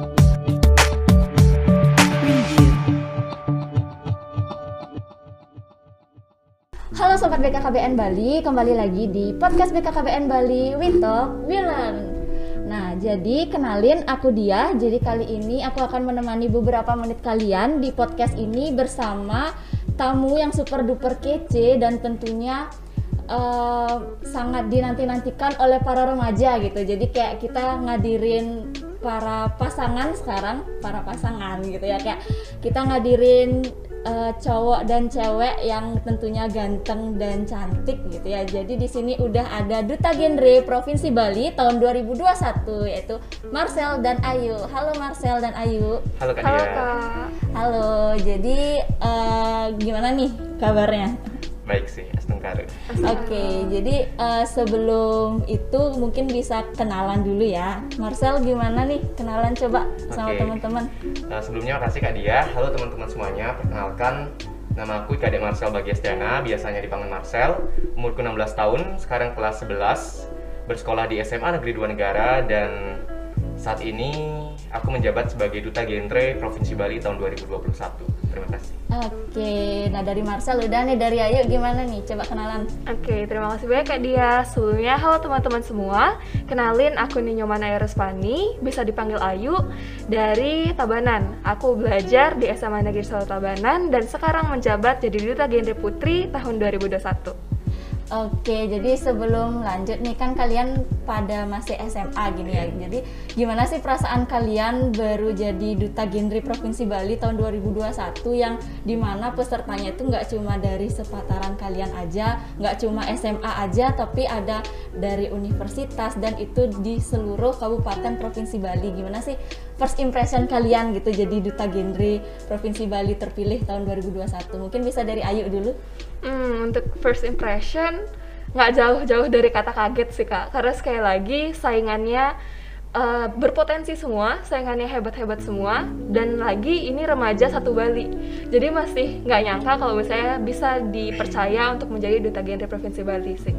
Halo Sobat BKKBN Bali, kembali lagi di podcast BKKBN Bali We Learn Nah, jadi kenalin aku dia, jadi kali ini aku akan menemani beberapa menit kalian di podcast ini bersama tamu yang super duper kece dan tentunya uh, sangat dinanti-nantikan oleh para remaja gitu. Jadi kayak kita ngadirin para pasangan sekarang, para pasangan gitu ya kayak kita ngadirin uh, cowok dan cewek yang tentunya ganteng dan cantik gitu ya. Jadi di sini udah ada duta genre Provinsi Bali tahun 2021 yaitu Marcel dan Ayu. Halo Marcel dan Ayu. Halo Kak Halo. Kak. Halo. Jadi uh, gimana nih kabarnya? Baik sih, Astengkare. Oke, jadi uh, sebelum itu mungkin bisa kenalan dulu ya. Marcel gimana nih kenalan coba sama Oke. teman-teman? Nah, sebelumnya makasih Kak Dia. Halo teman-teman semuanya. Perkenalkan, nama aku Kadek Marcel Bagiastiana, biasanya dipanggil Marcel. Umurku 16 tahun, sekarang kelas 11. Bersekolah di SMA Negeri 2 Negara dan saat ini aku menjabat sebagai Duta Genre Provinsi Bali tahun 2021. Terima kasih. Oke, nah dari Marcel udah nih dari Ayu gimana nih? Coba kenalan. Oke, terima kasih banyak Kak Dia. Sebelumnya, halo teman-teman semua. Kenalin, aku Ninyoman Aerospani, bisa dipanggil Ayu, dari Tabanan. Aku belajar di SMA Negeri 1 Tabanan dan sekarang menjabat jadi Duta Genre Putri tahun 2021. Oke, jadi sebelum lanjut nih kan kalian pada masih SMA gini ya. Jadi gimana sih perasaan kalian baru jadi duta genre Provinsi Bali tahun 2021 yang di mana pesertanya itu nggak cuma dari sepataran kalian aja, nggak cuma SMA aja, tapi ada dari universitas dan itu di seluruh kabupaten Provinsi Bali. Gimana sih first impression kalian gitu jadi duta genre Provinsi Bali terpilih tahun 2021? Mungkin bisa dari Ayu dulu. Hmm, untuk first impression nggak jauh-jauh dari kata kaget sih kak, karena sekali lagi saingannya eh, berpotensi semua, saingannya hebat-hebat semua, dan lagi ini remaja satu Bali, jadi masih nggak nyangka kalau misalnya bisa dipercaya untuk menjadi duta genre provinsi Bali sih.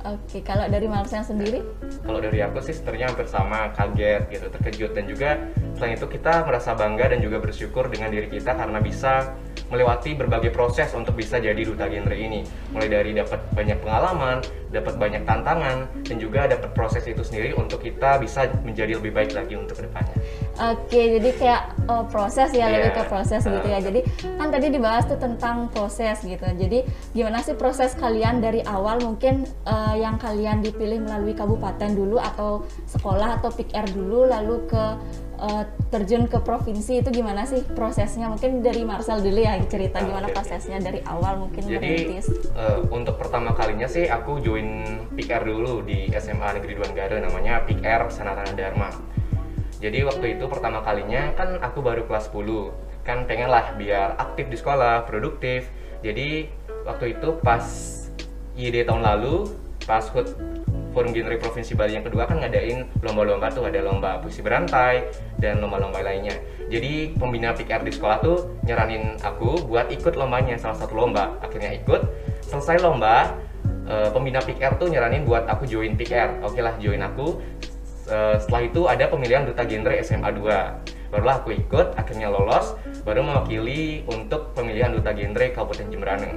Oke, kalau dari Marcel sendiri? Kalau dari aku sih sebenarnya hampir sama, kaget gitu, terkejut dan juga selain itu kita merasa bangga dan juga bersyukur dengan diri kita karena bisa melewati berbagai proses untuk bisa jadi duta genre ini. Mulai dari dapat banyak pengalaman, dapat banyak tantangan, dan juga dapat proses itu sendiri untuk kita bisa menjadi lebih baik lagi untuk ke depannya. Oke, jadi kayak oh, proses ya, lebih Iya. ke proses gitu ya. Jadi kan tadi dibahas tuh tentang proses gitu. Jadi gimana sih proses kalian dari awal mungkin eh, yang kalian dipilih melalui kabupaten dulu atau sekolah atau pick R dulu lalu ke eh, terjun ke provinsi itu gimana sih prosesnya? Mungkin dari Marcel dulu ya cerita Ah, gimana oke. prosesnya dari awal mungkin Jadi merintis. eh, untuk pertama kalinya sih aku join PIKR dulu di SMA Negeri 2 Negara namanya PIKR Sanatana Dharma. Jadi waktu itu pertama kalinya kan aku baru kelas 10 kan pengen lah biar aktif di sekolah, produktif. Jadi waktu itu pas ID tahun lalu pas HUT Forum Genre Provinsi Bali yang kedua kan ngadain lomba-lomba tuh ada lomba puisi berantai dan lomba-lomba lainnya. Jadi pembina PIKR di sekolah tuh nyaranin aku buat ikut lombanya salah satu lomba. Akhirnya ikut. Selesai lomba, eh, pembina PIKR tuh nyaranin buat aku join PIKR. Oke lah join aku. Eh, setelah itu ada pemilihan duta genre SMA 2. Barulah aku ikut, akhirnya lolos, baru mewakili untuk pemilihan duta genre Kabupaten Jemberane.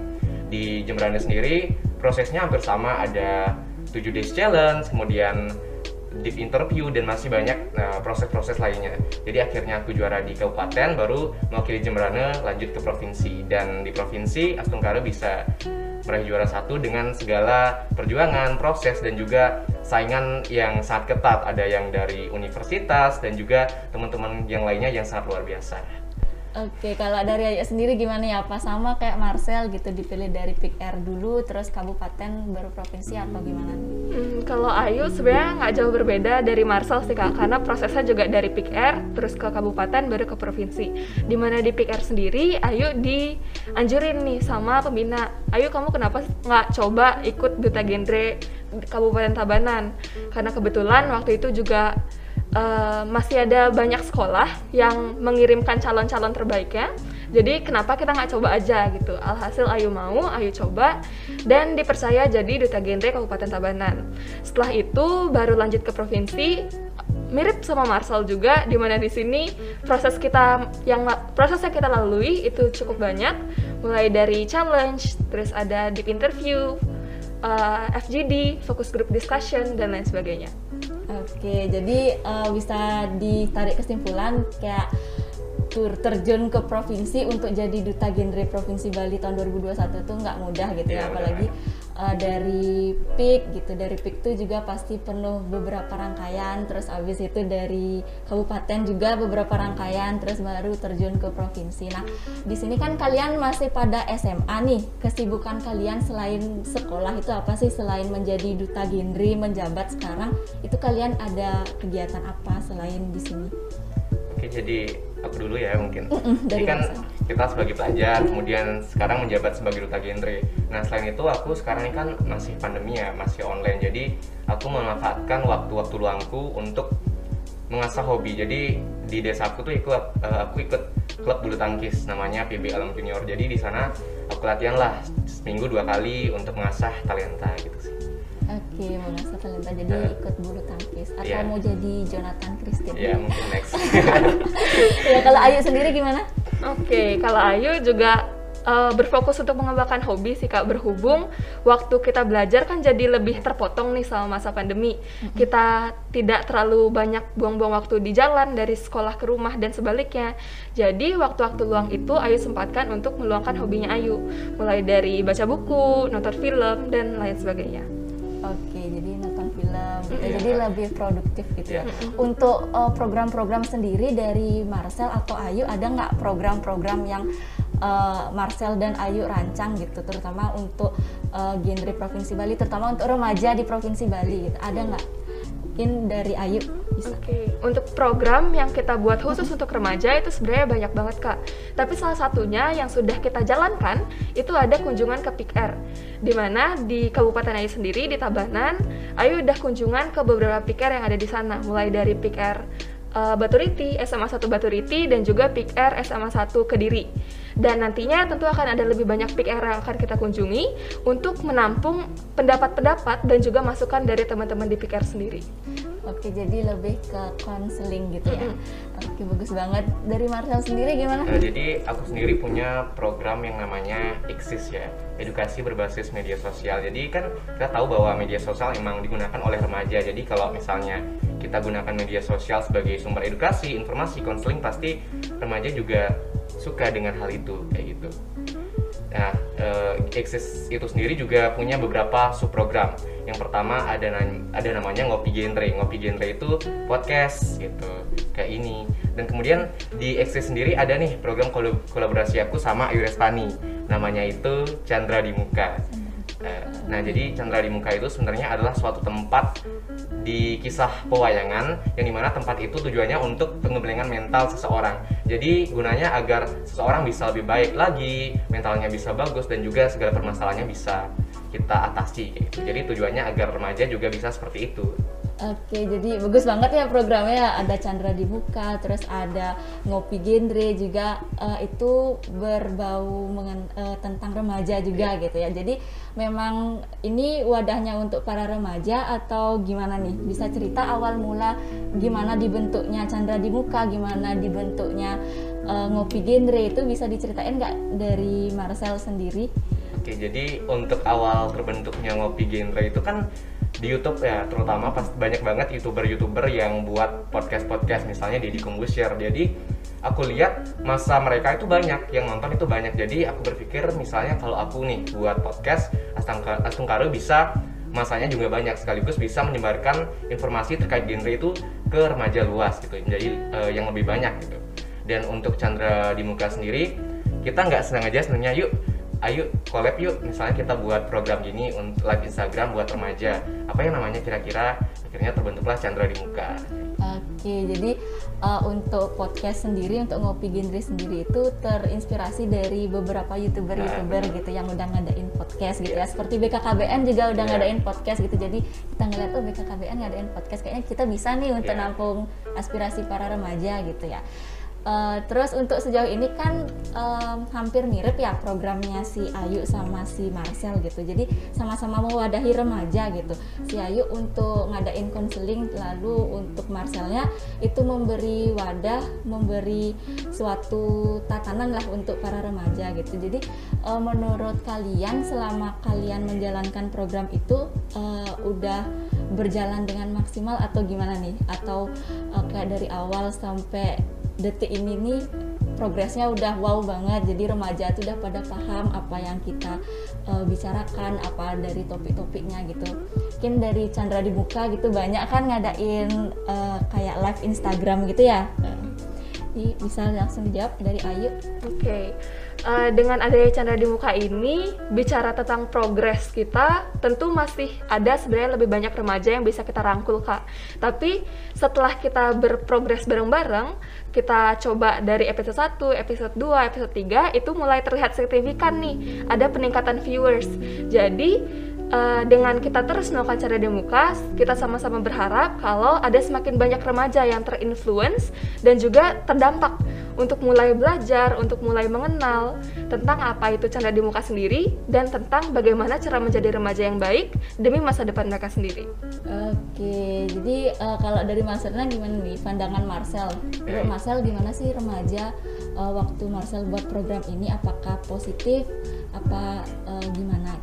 Di Jemberane sendiri prosesnya hampir sama, ada 7 days challenge, kemudian deep interview dan masih banyak nah, proses-proses lainnya. Jadi akhirnya aku juara di kabupaten, baru mewakili Jemberane lanjut ke provinsi dan di provinsi Astungkara bisa meraih juara satu dengan segala perjuangan, proses dan juga saingan yang sangat ketat. Ada yang dari universitas dan juga teman-teman yang lainnya yang sangat luar biasa. Oke, kalau dari Ayu sendiri gimana ya? Apa sama kayak Marcel gitu dipilih dari pick R dulu, terus kabupaten baru provinsi atau gimana? Hmm, kalau Ayu sebenarnya nggak jauh berbeda dari Marcel sih kak, karena prosesnya juga dari Pick R terus ke kabupaten baru ke provinsi. Di mana di Pick R sendiri, Ayu dianjurin nih sama pembina, Ayu kamu kenapa nggak coba ikut duta genre Kabupaten Tabanan? Karena kebetulan waktu itu juga eh, masih ada banyak sekolah yang mengirimkan calon-calon terbaiknya. Jadi kenapa kita nggak coba aja gitu? Alhasil Ayu mau, Ayu coba dan dipercaya jadi duta genre Kabupaten Tabanan. Setelah itu baru lanjut ke provinsi mirip sama Marcel juga di mana di sini proses kita yang proses yang kita lalui itu cukup banyak mulai dari challenge terus ada deep interview uh, FGD focus group discussion dan lain sebagainya Oke, jadi uh, bisa ditarik kesimpulan kayak tur terjun ke provinsi untuk jadi duta genre provinsi Bali tahun 2021 itu nggak mudah gitu ya, Iya, apalagi uh, dari PIK gitu, dari PIK itu juga pasti penuh beberapa rangkaian, terus abis itu dari kabupaten juga beberapa rangkaian, terus baru terjun ke provinsi. Nah, di sini kan kalian masih pada SMA nih, kesibukan kalian selain sekolah itu apa sih selain menjadi duta genre menjabat sekarang itu kalian ada kegiatan apa selain di sini? Oke, jadi aku dulu ya mungkin. Mm-mm, dari Jadi kan Marcel. kita sebagai pelajar, kemudian sekarang menjabat sebagai duta genre. Nah selain itu aku sekarang ini kan masih pandemi ya, masih online. Jadi aku memanfaatkan waktu-waktu luangku untuk mengasah hobi. Jadi di desa aku tuh ikut eh, aku ikut klub bulu tangkis namanya PB Alam Junior. Jadi di sana aku latihan lah seminggu dua kali untuk mengasah talenta gitu Oke, mengasah talenta jadi Eh, ikut bulu tangkis atau iya. mau jadi Jonathan Christine? Ya mungkin next. ya kalau Ayu sendiri gimana? Oke, kalau Ayu juga eh, berfokus untuk mengembangkan hobi sih kak. Berhubung waktu kita belajar kan jadi lebih terpotong nih sama masa pandemi. Kita tidak terlalu banyak buang-buang waktu di jalan dari sekolah ke rumah dan sebaliknya. Jadi waktu-waktu luang itu Ayu sempatkan untuk meluangkan hobinya Ayu, mulai dari baca buku, nonton film dan lain sebagainya. Oke, jadi nonton film, gitu. Iya. jadi lebih produktif gitu ya. Iya. Untuk uh, program-program sendiri dari Marcel atau Ayu ada nggak program-program yang uh, Marcel dan Ayu rancang gitu, terutama untuk uh, genre provinsi Bali, terutama untuk remaja di provinsi Bali gitu. Ada nggak? Mungkin dari Ayu bisa. Oke, untuk program yang kita buat khusus untuk remaja itu sebenarnya banyak banget kak. Tapi salah satunya yang sudah kita jalankan itu ada kunjungan ke PIKR. Di mana di Kabupaten Ayu sendiri di Tabanan, Ayu udah kunjungan ke beberapa PIKR yang ada di sana, mulai dari PIKR eh, Baturiti, SMA 1 Baturiti, dan juga PIKR SMA 1 Kediri. Dan nantinya tentu akan ada lebih banyak PIKR yang akan kita kunjungi untuk menampung pendapat-pendapat dan juga masukan dari teman-teman di PIKR sendiri. Oke, jadi lebih ke konseling gitu ya. Oke, bagus banget. Dari Marcel sendiri gimana? Nah, jadi aku sendiri punya program yang namanya Exis ya, edukasi berbasis media sosial. Jadi kan kita tahu bahwa media sosial emang digunakan oleh remaja. Jadi kalau misalnya kita gunakan media sosial sebagai sumber edukasi, informasi, konseling, pasti remaja juga suka dengan hal itu kayak gitu. Nah, eh, Exis itu sendiri juga punya beberapa subprogram. Yang pertama ada na- ada namanya ngopi genre. Ngopi genre itu podcast gitu, kayak ini. Dan kemudian di Exis sendiri ada nih program kol- kolaborasi aku sama Ayu Restani. Namanya itu Chandra di Muka. Eh, Nah, jadi Chandra di Muka itu sebenarnya adalah suatu tempat di kisah pewayangan yang di mana tempat itu tujuannya untuk pengembangan mental seseorang. Jadi gunanya agar seseorang bisa lebih baik lagi, mentalnya bisa bagus dan juga segala permasalahannya bisa kita atasi. gitu. Jadi tujuannya agar remaja juga bisa seperti itu. Oke, jadi bagus banget ya programnya. Ada Chandra dibuka, terus ada ngopi genre juga eh, itu berbau mengen- eh, tentang remaja juga gitu ya. Jadi memang ini wadahnya untuk para remaja atau gimana nih? Bisa cerita awal mula gimana dibentuknya Chandra di muka, gimana dibentuknya eh, ngopi genre itu bisa diceritain nggak dari Marcel sendiri? Oke, jadi untuk awal terbentuknya ngopi genre itu kan di YouTube ya, terutama pas banyak banget youtuber-youtuber yang buat podcast-podcast, misalnya Deddy Kombusher. Jadi aku lihat masa mereka itu banyak, yang nonton itu banyak. Jadi aku berpikir misalnya kalau aku nih buat podcast, Astangka- Astungkaro bisa masanya juga banyak sekaligus bisa menyebarkan informasi terkait genre itu ke remaja luas gitu, jadi eh, yang lebih banyak gitu. Dan untuk Chandra di muka sendiri, kita nggak senang aja sebenarnya yuk ayo collab yuk misalnya kita buat program gini untuk live Instagram buat remaja apa yang namanya kira-kira akhirnya terbentuklah Chandra di muka Oke, jadi uh, untuk podcast sendiri, untuk ngopi genre sendiri itu terinspirasi dari beberapa youtuber-youtuber Nah, gitu yang udah ngadain podcast gitu ya. Iya. Seperti BKKBN juga udah Iya. ngadain podcast gitu. Jadi kita ngeliat oh BKKBN ngadain podcast, kayaknya kita bisa nih untuk Iya. nampung aspirasi para remaja gitu ya. Uh, terus untuk sejauh ini kan um, hampir mirip ya programnya si Ayu sama si Marcel gitu. Jadi sama-sama mewadahi remaja gitu. Si Ayu untuk ngadain konseling, lalu untuk Marcelnya itu memberi wadah, memberi suatu tatanan lah untuk para remaja gitu. Jadi uh, menurut kalian selama kalian menjalankan program itu uh, udah berjalan dengan maksimal atau gimana nih? Atau uh, kayak dari awal sampai detik ini nih progresnya udah wow banget. Jadi remaja tuh udah pada paham apa yang kita uh, bicarakan apa dari topik-topiknya gitu. Mungkin dari Chandra di muka gitu banyak kan ngadain uh, kayak live Instagram gitu ya? Jadi bisa langsung dijawab dari Ayu. Oke. okay uh, dengan adanya Chandra di muka ini bicara tentang progres kita tentu masih ada sebenarnya lebih banyak remaja yang bisa kita rangkul kak. Tapi setelah kita berprogres bareng-bareng kita coba dari episode 1, episode 2, episode 3 itu mulai terlihat signifikan nih. Ada peningkatan viewers. Jadi uh, dengan kita terus melakukan cara demukas, kita sama-sama berharap kalau ada semakin banyak remaja yang terinfluence dan juga terdampak untuk mulai belajar, untuk mulai mengenal tentang apa itu canda di muka sendiri dan tentang bagaimana cara menjadi remaja yang baik demi masa depan mereka sendiri. Oke, jadi uh, kalau dari Marcelnya gimana nih pandangan Marcel? Menurut Marcel gimana sih remaja uh, waktu Marcel buat program ini? Apakah positif? Apa uh, gimana?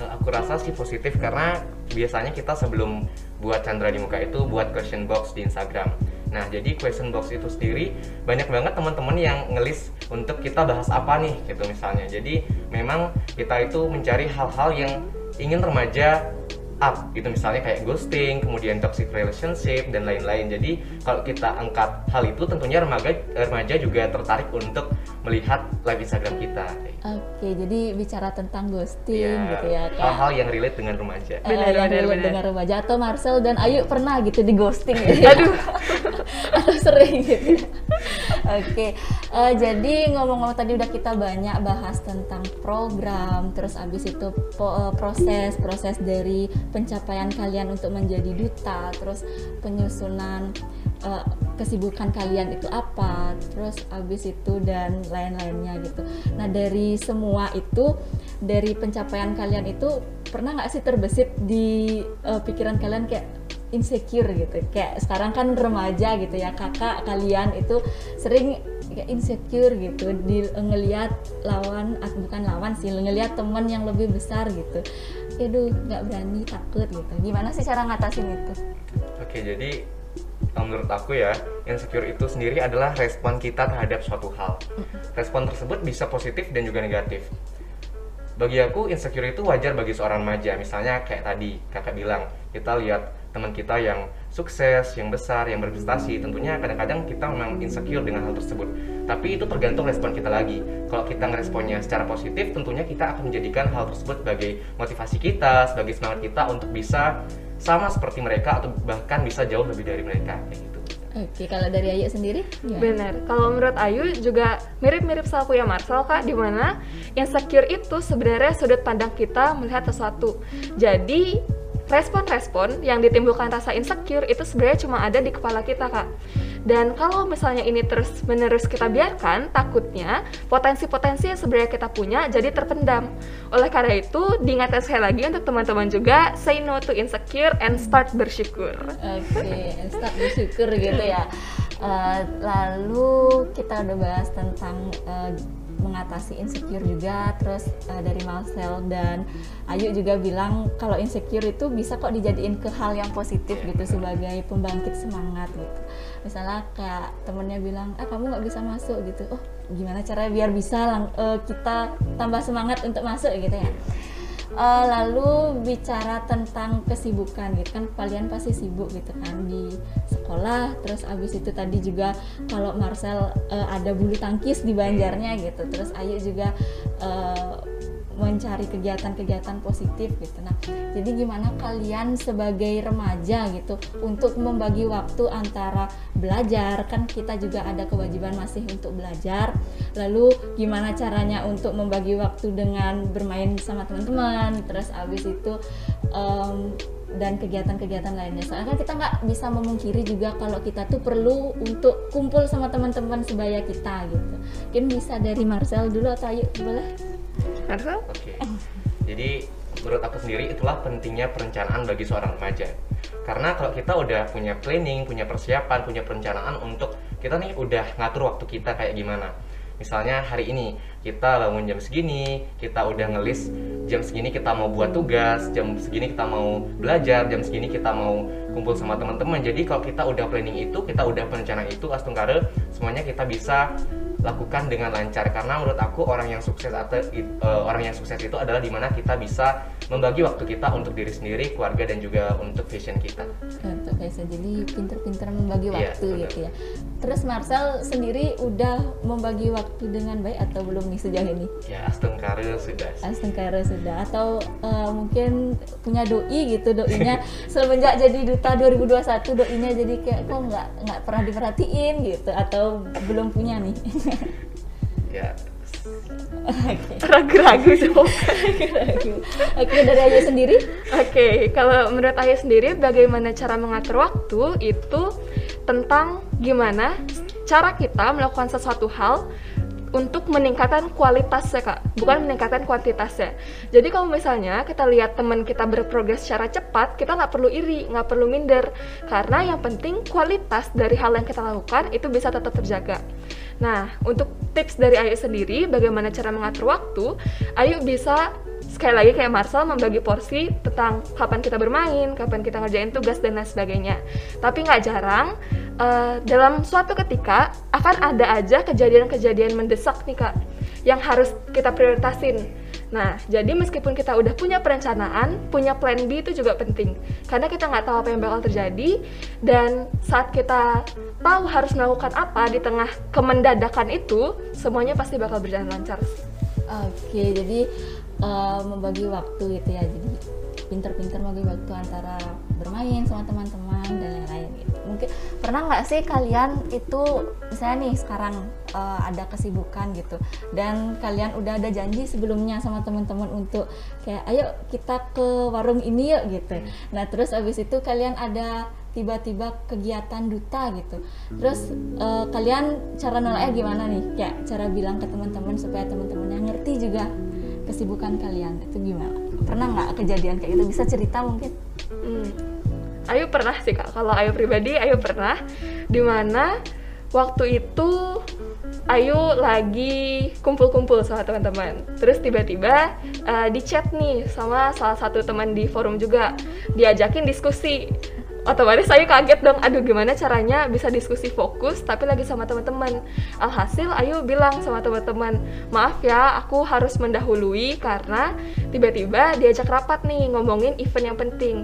Aku rasa sih positif karena biasanya kita sebelum buat Chandra di muka itu buat question box di Instagram Nah, jadi question box itu sendiri banyak banget teman-teman yang ngelis untuk kita bahas apa nih gitu misalnya. Jadi memang kita itu mencari hal-hal yang ingin remaja up gitu misalnya kayak ghosting, kemudian toxic relationship dan lain-lain. Jadi kalau kita angkat hal itu tentunya remaja remaja juga tertarik untuk melihat live Instagram kita. Oke, jadi bicara tentang ghosting ya, gitu ya. Hal-hal yang relate dengan remaja. Uh, benar, yang benar, relate benar. dengan remaja atau Marcel dan Ayu pernah gitu di ghosting gitu. Ya? Aduh. atau sering gitu. Oke, uh, jadi ngomong-ngomong tadi udah kita banyak bahas tentang program, terus abis itu po, uh, proses proses dari pencapaian kalian untuk menjadi duta, terus penyusunan uh, kesibukan kalian itu apa, terus abis itu dan lain-lainnya gitu. Nah dari semua itu, dari pencapaian kalian itu pernah nggak sih terbesit di uh, pikiran kalian kayak insecure gitu. Kayak sekarang kan remaja gitu ya kakak kalian itu sering kayak insecure gitu di ngelihat lawan bukan lawan sih ngelihat teman yang lebih besar gitu. Aduh nggak berani takut gitu. Gimana sih cara ngatasin itu? Oke jadi menurut aku ya insecure itu sendiri adalah respon kita terhadap suatu hal. Respon tersebut bisa positif dan juga negatif. Bagi aku insecure itu wajar bagi seorang remaja. Misalnya kayak tadi kakak bilang kita lihat teman kita yang sukses, yang besar, yang berprestasi, tentunya kadang-kadang kita memang insecure dengan hal tersebut. Tapi itu tergantung respon kita lagi. Kalau kita ngeresponnya secara positif, tentunya kita akan menjadikan hal tersebut sebagai motivasi kita, sebagai semangat kita untuk bisa sama seperti mereka atau bahkan bisa jauh lebih dari mereka kayak gitu. Oke, kalau dari Ayu sendiri? Ya. Benar. Kalau menurut Ayu juga mirip-mirip sama aku ya Marcel kak, di mana insecure itu sebenarnya sudut pandang kita melihat sesuatu. Jadi respon-respon yang ditimbulkan rasa insecure itu sebenarnya cuma ada di kepala kita kak. Dan kalau misalnya ini terus menerus kita biarkan takutnya potensi-potensi yang sebenarnya kita punya jadi terpendam. Oleh karena itu diingatkan sekali lagi untuk teman-teman juga say no to insecure and start bersyukur. Oke okay, and start bersyukur gitu ya. Uh, lalu kita udah bahas tentang uh, mengatasi insecure juga terus uh, dari Marcel dan Ayu juga bilang kalau insecure itu bisa kok dijadiin ke hal yang positif gitu sebagai pembangkit semangat gitu. Misalnya kayak temennya bilang ah kamu nggak bisa masuk gitu. Oh gimana caranya biar bisa lang uh, kita tambah semangat untuk masuk gitu ya uh, lalu bicara tentang kesibukan gitu kan kalian pasti sibuk gitu kan di sekolah terus abis itu tadi juga kalau Marcel uh, ada bulu tangkis di Banjarnya gitu terus Ayu juga uh, mencari kegiatan-kegiatan positif gitu. Nah, jadi gimana kalian sebagai remaja gitu untuk membagi waktu antara belajar kan kita juga ada kewajiban masih untuk belajar. Lalu gimana caranya untuk membagi waktu dengan bermain sama teman-teman. Terus abis itu um, dan kegiatan-kegiatan lainnya. Soalnya kita nggak bisa memungkiri juga kalau kita tuh perlu untuk kumpul sama teman-teman sebaya kita gitu. Mungkin bisa dari Marcel dulu atau Ayu boleh? Oke. Jadi menurut aku sendiri itulah pentingnya perencanaan bagi seorang remaja. Karena kalau kita udah punya planning, punya persiapan, punya perencanaan untuk kita nih udah ngatur waktu kita kayak gimana. Misalnya hari ini kita bangun jam segini, kita udah ngelis jam segini kita mau buat tugas, jam segini kita mau belajar, jam segini kita mau kumpul sama teman-teman. Jadi kalau kita udah planning itu, kita udah perencanaan itu, Astungkare, semuanya kita bisa lakukan dengan lancar karena menurut aku orang yang sukses atau uh, orang yang sukses itu adalah di mana kita bisa membagi waktu kita untuk diri sendiri, keluarga dan juga untuk passion kita. Untuk passion, jadi pinter-pinter membagi Iya, waktu benar. gitu ya. Terus Marcel sendiri udah membagi waktu dengan baik atau belum nih sejauh ini? Ya, Astungkare sudah. Astengkara sudah atau uh, mungkin punya doi gitu doinya semenjak jadi duta 2021 doinya jadi kayak kok nggak nggak pernah diperhatiin gitu atau belum punya nih Ya, oke Ragu-ragu tuh. ragu. oke dari Ayu sendiri Oke, kalau menurut Ayah sendiri bagaimana cara mengatur waktu itu tentang gimana cara kita melakukan sesuatu hal untuk meningkatkan kualitasnya kak, bukan meningkatkan kuantitasnya. Jadi kalau misalnya kita lihat teman kita berprogres secara cepat, kita nggak perlu iri, nggak perlu minder, karena yang penting kualitas dari hal yang kita lakukan itu bisa tetap terjaga. Nah, untuk tips dari Ayu sendiri, bagaimana cara mengatur waktu, Ayu bisa sekali lagi kayak Marcel membagi porsi tentang kapan kita bermain, kapan kita ngerjain tugas dan lain sebagainya. Tapi nggak jarang eh, dalam suatu ketika akan ada aja kejadian-kejadian mendesak nih kak yang harus kita prioritasin. Nah, jadi meskipun kita udah punya perencanaan, punya plan B itu juga penting. Karena kita nggak tahu apa yang bakal terjadi, dan saat kita tahu harus melakukan apa di tengah kemendadakan itu, semuanya pasti bakal berjalan lancar. oke jadi uh, membagi waktu gitu ya jadi pinter-pinter membagi waktu antara bermain sama teman-teman dan lain-lain gitu. Mungkin pernah nggak sih kalian itu misalnya nih sekarang uh, ada kesibukan gitu dan kalian udah ada janji sebelumnya sama teman-teman untuk kayak ayo kita ke warung ini yuk gitu. Nah terus abis itu kalian ada tiba-tiba kegiatan duta gitu. Terus uh, kalian cara nolaknya gimana nih? Kayak cara bilang ke teman-teman supaya teman-temannya ngerti juga kesibukan kalian itu gimana pernah nggak kejadian kayak gitu bisa cerita mungkin Hmm. Ayu pernah sih kak. Kalau Ayu pribadi, Ayu pernah. Di mana waktu itu Ayu lagi kumpul-kumpul sama teman-teman. Terus tiba-tiba eh, di chat nih sama salah satu teman di forum juga diajakin diskusi. Otomatis Ayu kaget dong, aduh gimana caranya bisa diskusi fokus tapi lagi sama teman-teman. Alhasil Ayu bilang sama teman-teman, maaf ya aku harus mendahului karena tiba-tiba diajak rapat nih ngomongin event yang penting.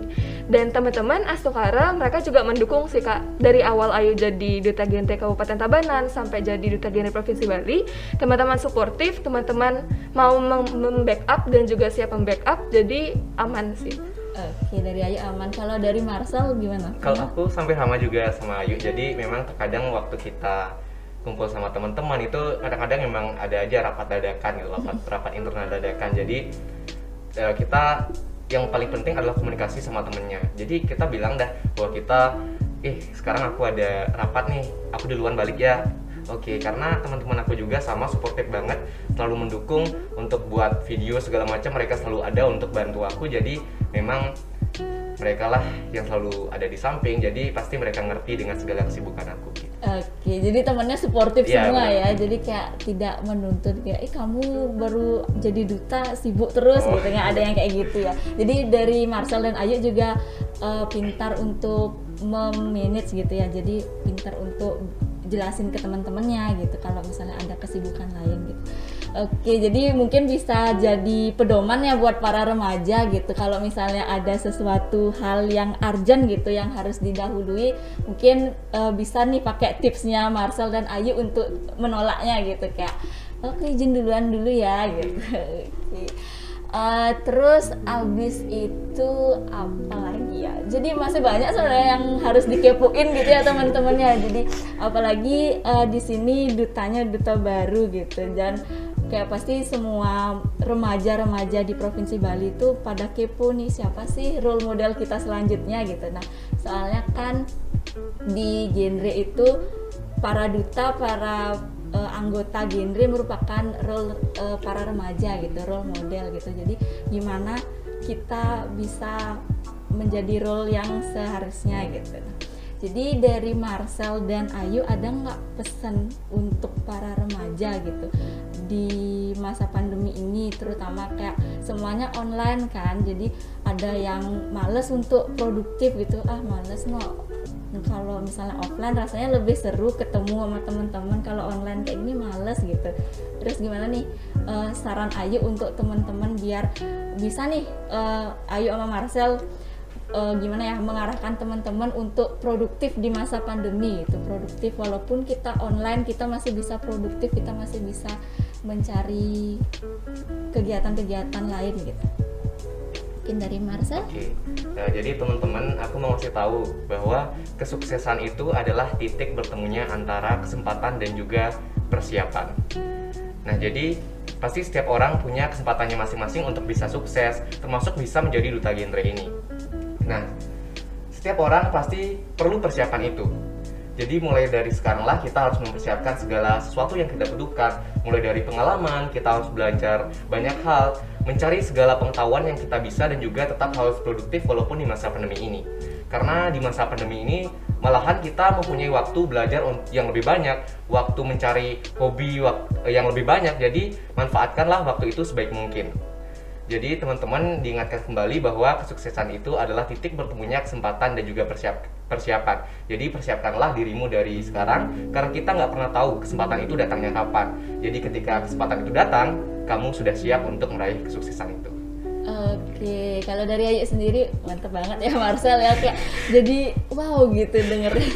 Dan teman-teman Astokara mereka juga mendukung sih kak dari awal Ayu jadi duta gente Kabupaten Tabanan sampai jadi duta gente Provinsi Bali. Teman-teman suportif, teman-teman mau mem- membackup dan juga siap membackup, jadi aman sih. Oke dari Ayu aman kalau dari Marcel gimana Kalau aku sampai sama juga sama Ayu, jadi memang terkadang waktu kita kumpul sama teman-teman itu kadang-kadang memang ada aja rapat dadakan gitu, rapat, rapat internal dadakan. Jadi eh, kita yang paling penting adalah komunikasi sama temennya. Jadi kita bilang dah bahwa kita, eh sekarang aku ada rapat nih, aku duluan balik ya. Oke, karena teman-teman aku juga sama supportive banget, selalu mendukung untuk buat video segala macam. Mereka selalu ada untuk bantu aku. Jadi memang mereka lah yang selalu ada di samping. Jadi pasti mereka ngerti dengan segala kesibukan aku. gitu. Oke, jadi temennya suportif Iya, semua benar. ya. Jadi kayak tidak menuntut kayak, eh kamu baru jadi duta sibuk terus Oh. gitu. Nggak ada yang kayak gitu ya. Jadi dari Marcel dan Ayu juga eh, pintar untuk memanage gitu ya. Jadi pintar untuk jelasin ke teman-temannya gitu. Kalau misalnya ada kesibukan lain gitu. Oke, jadi mungkin bisa jadi pedoman ya buat para remaja gitu. Kalau misalnya ada sesuatu hal yang urgent gitu yang harus didahului, mungkin eh, bisa nih pakai tipsnya Marcel dan Ayu untuk menolaknya gitu kayak, oke izin duluan dulu ya gitu. Oke. Uh, terus abis itu apa lagi ya? Jadi masih banyak sebenarnya yang harus dikepoin gitu ya teman-temannya. Jadi apalagi uh, di sini dutanya duta baru gitu dan kayak pasti semua remaja-remaja di provinsi Bali itu pada kepo nih siapa sih role model kita selanjutnya gitu. Nah soalnya kan di genre itu para duta, para uh, anggota genre merupakan role uh, para remaja gitu, role model gitu. Jadi gimana kita bisa menjadi role yang seharusnya gitu. Jadi dari Marcel dan Ayu ada nggak pesan untuk para remaja gitu di masa pandemi ini terutama kayak semuanya online kan jadi ada yang males untuk produktif gitu ah males no kalau misalnya offline rasanya lebih seru ketemu sama teman-teman. Kalau online kayak gini males gitu. Terus gimana nih? Uh, saran Ayu untuk teman-teman biar bisa nih uh, Ayu sama Marcel uh, gimana ya mengarahkan teman-teman untuk produktif di masa pandemi itu produktif walaupun kita online kita masih bisa produktif kita masih bisa mencari kegiatan-kegiatan lain gitu mungkin dari Marcel Oke, nah, jadi teman-teman aku mau ngasih tahu bahwa kesuksesan itu adalah titik bertemunya antara kesempatan dan juga persiapan. Nah jadi pasti setiap orang punya kesempatannya masing-masing untuk bisa sukses termasuk bisa menjadi duta genre ini. Nah, setiap orang pasti perlu persiapan itu. Jadi mulai dari sekarang lah kita harus mempersiapkan segala sesuatu yang kita butuhkan. Mulai dari pengalaman, kita harus belajar banyak hal, mencari segala pengetahuan yang kita bisa dan juga tetap harus produktif walaupun di masa pandemi ini. Karena di masa pandemi ini malahan kita mempunyai waktu belajar yang lebih banyak, waktu mencari hobi yang lebih banyak. Jadi manfaatkanlah waktu itu sebaik mungkin. Jadi teman-teman diingatkan kembali bahwa kesuksesan itu adalah titik bertemunya kesempatan dan juga persiap persiapan. Jadi persiapkanlah dirimu dari sekarang karena kita nggak pernah tahu kesempatan itu datangnya kapan. Jadi ketika kesempatan itu datang, kamu sudah siap untuk meraih kesuksesan itu. Oke, kalau dari Ayu sendiri mantep banget ya Marcel ya kayak jadi wow gitu dengernya.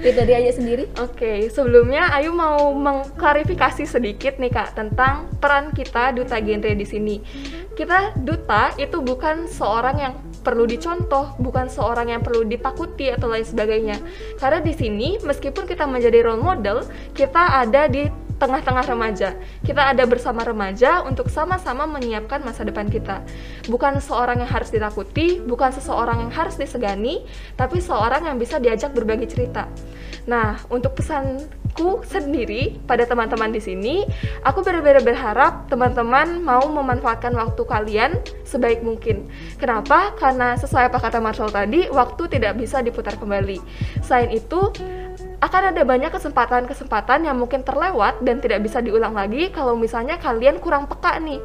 Oke, dari Ayu sendiri? Oke, sebelumnya Ayu mau mengklarifikasi sedikit nih Kak tentang peran kita duta genre di sini. Kita duta itu bukan seorang yang perlu dicontoh, bukan seorang yang perlu ditakuti atau lain sebagainya. Karena di sini meskipun kita menjadi role model, kita ada di tengah-tengah remaja. Kita ada bersama remaja untuk sama-sama menyiapkan masa depan kita. Bukan seorang yang harus ditakuti, bukan seseorang yang harus disegani, tapi seorang yang bisa diajak berbagi cerita. Nah, untuk pesanku sendiri pada teman-teman di sini, aku benar-benar berharap teman-teman mau memanfaatkan waktu kalian sebaik mungkin. Kenapa? Karena sesuai apa kata Marshall tadi, waktu tidak bisa diputar kembali. Selain itu, akan ada banyak kesempatan-kesempatan yang mungkin terlewat dan tidak bisa diulang lagi kalau misalnya kalian kurang peka nih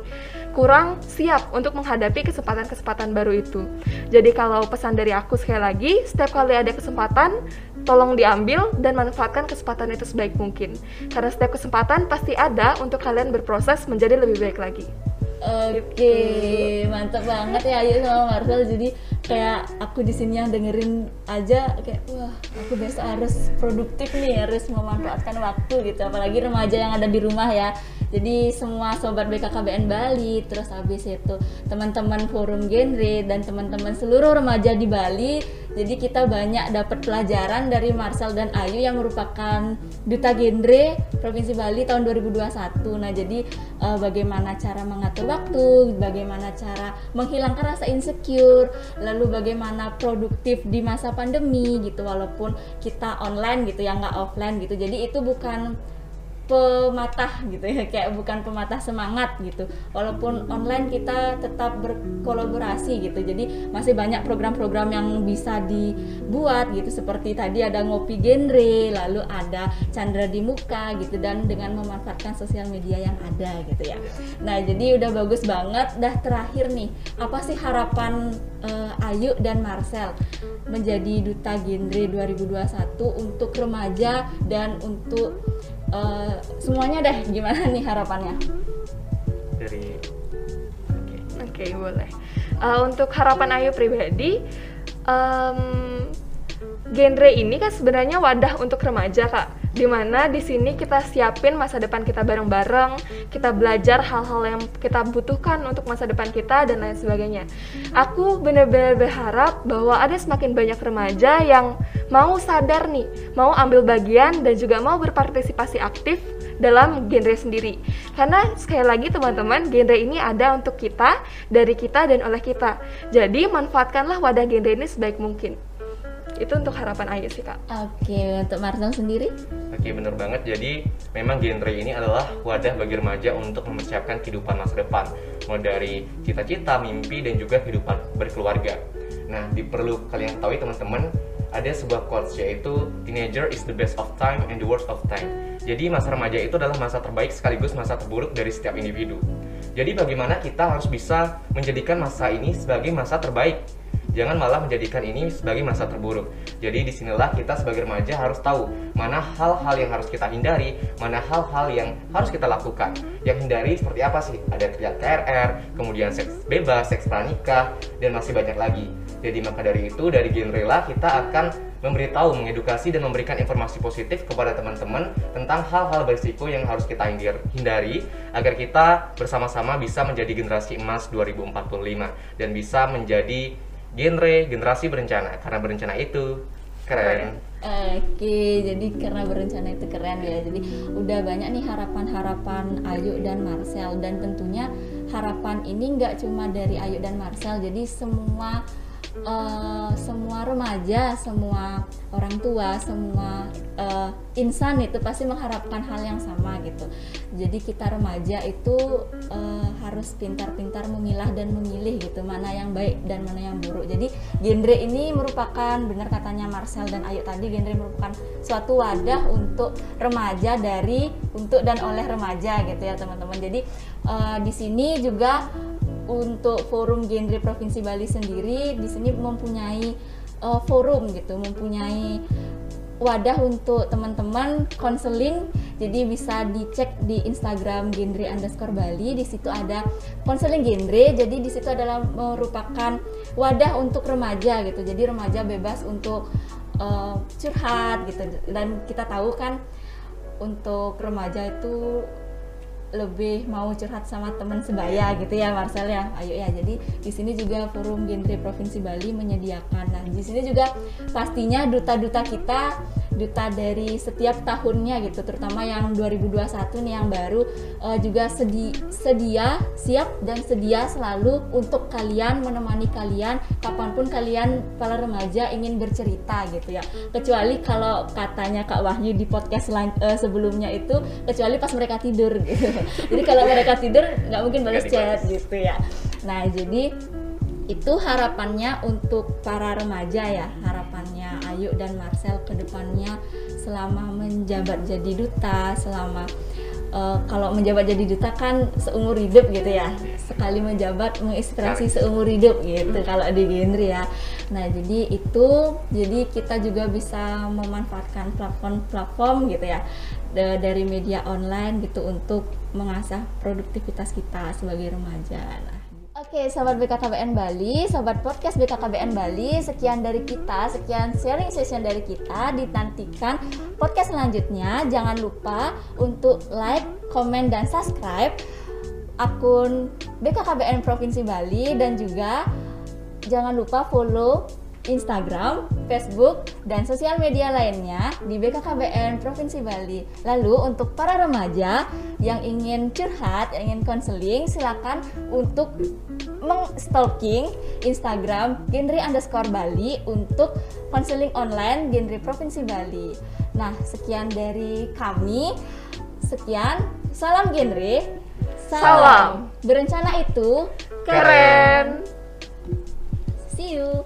kurang siap untuk menghadapi kesempatan-kesempatan baru itu. Jadi kalau pesan dari aku sekali lagi, setiap kali ada kesempatan, tolong diambil dan manfaatkan kesempatan itu sebaik mungkin. Karena setiap kesempatan pasti ada untuk kalian berproses menjadi lebih baik lagi. Oke, okay, mantap banget ya Ayu sama Marcel. Jadi kayak aku di sini yang dengerin aja kayak wah, aku besok harus produktif nih, harus memanfaatkan waktu gitu. Apalagi remaja yang ada di rumah ya. Jadi semua sobat BKKBN Bali, terus habis itu teman-teman forum genre dan teman-teman seluruh remaja di Bali jadi kita banyak dapat pelajaran dari Marcel dan Ayu yang merupakan duta genre Provinsi Bali tahun 2021. Nah, jadi uh, bagaimana cara mengatur waktu, bagaimana cara menghilangkan rasa insecure, lalu bagaimana produktif di masa pandemi gitu walaupun kita online gitu ya nggak offline gitu. Jadi itu bukan pematah gitu ya kayak bukan pematah semangat gitu. Walaupun online kita tetap berkolaborasi gitu. Jadi masih banyak program-program yang bisa dibuat gitu. Seperti tadi ada ngopi genre lalu ada Chandra di muka gitu. Dan dengan memanfaatkan sosial media yang ada gitu ya. Nah jadi udah bagus banget. Dah terakhir nih apa sih harapan uh, Ayu dan Marcel menjadi duta genre 2021 untuk remaja dan untuk uh, semuanya deh gimana nih harapannya dari oke okay. okay, boleh uh, untuk harapan Ayu pribadi um, genre ini kan sebenarnya wadah untuk remaja kak Di mana di sini kita siapin masa depan kita bareng-bareng, kita belajar hal-hal yang kita butuhkan untuk masa depan kita dan lain sebagainya. Aku benar-benar berharap bahwa ada semakin banyak remaja yang mau sadar nih, mau ambil bagian dan juga mau berpartisipasi aktif dalam genre sendiri. Karena sekali lagi teman-teman, genre ini ada untuk kita, dari kita dan oleh kita. Jadi manfaatkanlah wadah genre ini sebaik mungkin. Itu untuk harapan Ayu sih kak. Oke, untuk Marcel sendiri? Oke bener banget, jadi memang genre ini adalah wadah bagi remaja untuk mempersiapkan kehidupan masa depan Mulai dari cita-cita, mimpi, dan juga kehidupan berkeluarga Nah, di perlu kalian ketahui teman-teman ada sebuah quotes yaitu teenager is the best of time and the worst of time. Jadi masa remaja itu adalah masa terbaik sekaligus masa terburuk dari setiap individu. Jadi bagaimana kita harus bisa menjadikan masa ini sebagai masa terbaik jangan malah menjadikan ini sebagai masa terburuk. Jadi di sinilah kita sebagai remaja harus tahu mana hal-hal yang harus kita hindari, mana hal-hal yang harus kita lakukan. Yang hindari seperti apa sih? Ada teriak KRR, kemudian seks bebas, seks pranikah, dan masih banyak lagi. Jadi maka dari itu dari genre lah kita akan memberitahu, mengedukasi dan memberikan informasi positif kepada teman-teman tentang hal-hal berisiko yang harus kita hindari agar kita bersama-sama bisa menjadi generasi emas 2045 dan bisa menjadi genre generasi berencana karena berencana itu keren. Oke, jadi karena berencana itu keren ya. Jadi udah banyak nih harapan-harapan Ayu dan Marcel dan tentunya harapan ini nggak cuma dari Ayu dan Marcel. Jadi semua uh, semua remaja, semua orang tua, semua uh, insan itu pasti mengharapkan hal yang sama gitu. Jadi kita remaja itu uh, harus pintar-pintar memilah dan memilih gitu mana yang baik dan mana yang buruk. Jadi genre ini merupakan benar katanya Marcel dan Ayu tadi genre merupakan suatu wadah untuk remaja dari untuk dan oleh remaja gitu ya teman-teman. Jadi uh, di sini juga untuk forum genre provinsi Bali sendiri di sini mempunyai uh, forum gitu, mempunyai wadah untuk teman-teman konseling. Jadi bisa dicek di Instagram genre underscore Bali di situ ada konseling genre. Jadi di situ adalah merupakan wadah untuk remaja gitu. Jadi remaja bebas untuk uh, curhat gitu. Dan kita tahu kan untuk remaja itu lebih mau curhat sama teman sebaya gitu ya Marcel ya. Ayo ya jadi di sini juga forum genre provinsi Bali menyediakan. Nah di sini juga pastinya duta-duta kita duta dari setiap tahunnya gitu terutama yang 2021 nih yang baru uh, juga sedi sedia siap dan sedia selalu untuk kalian menemani kalian kapan pun kalian para remaja ingin bercerita gitu ya. Kecuali kalau katanya Kak Wahyu di podcast uh, sebelumnya itu kecuali pas mereka tidur gitu. Jadi kalau mereka tidur nggak mungkin balas chat gitu ya. Nah jadi itu harapannya untuk para remaja ya harapannya Ayu dan Marcel ke depannya selama menjabat jadi duta selama uh, kalau menjabat jadi duta kan seumur hidup gitu ya. Sekali menjabat menginspirasi seumur hidup gitu kalau di genre ya. Nah jadi itu jadi kita juga bisa memanfaatkan platform-platform gitu ya dari media online gitu untuk mengasah produktivitas kita sebagai remaja. nah, Oke, sobat BKKBN Bali, sobat podcast BKKBN Bali, sekian dari kita, sekian sharing session dari kita. Ditantikan podcast selanjutnya. Jangan lupa untuk like, komen, dan subscribe akun BKKBN Provinsi Bali dan juga jangan lupa follow Instagram, Facebook, dan sosial media lainnya di BKKBN Provinsi Bali. Lalu untuk para remaja yang ingin curhat, yang ingin konseling, silakan untuk mengstalking Instagram genre underscore Bali untuk konseling online genre Provinsi Bali. Nah, sekian dari kami. Sekian, salam genre. Salam. salam. Berencana itu keren. See you.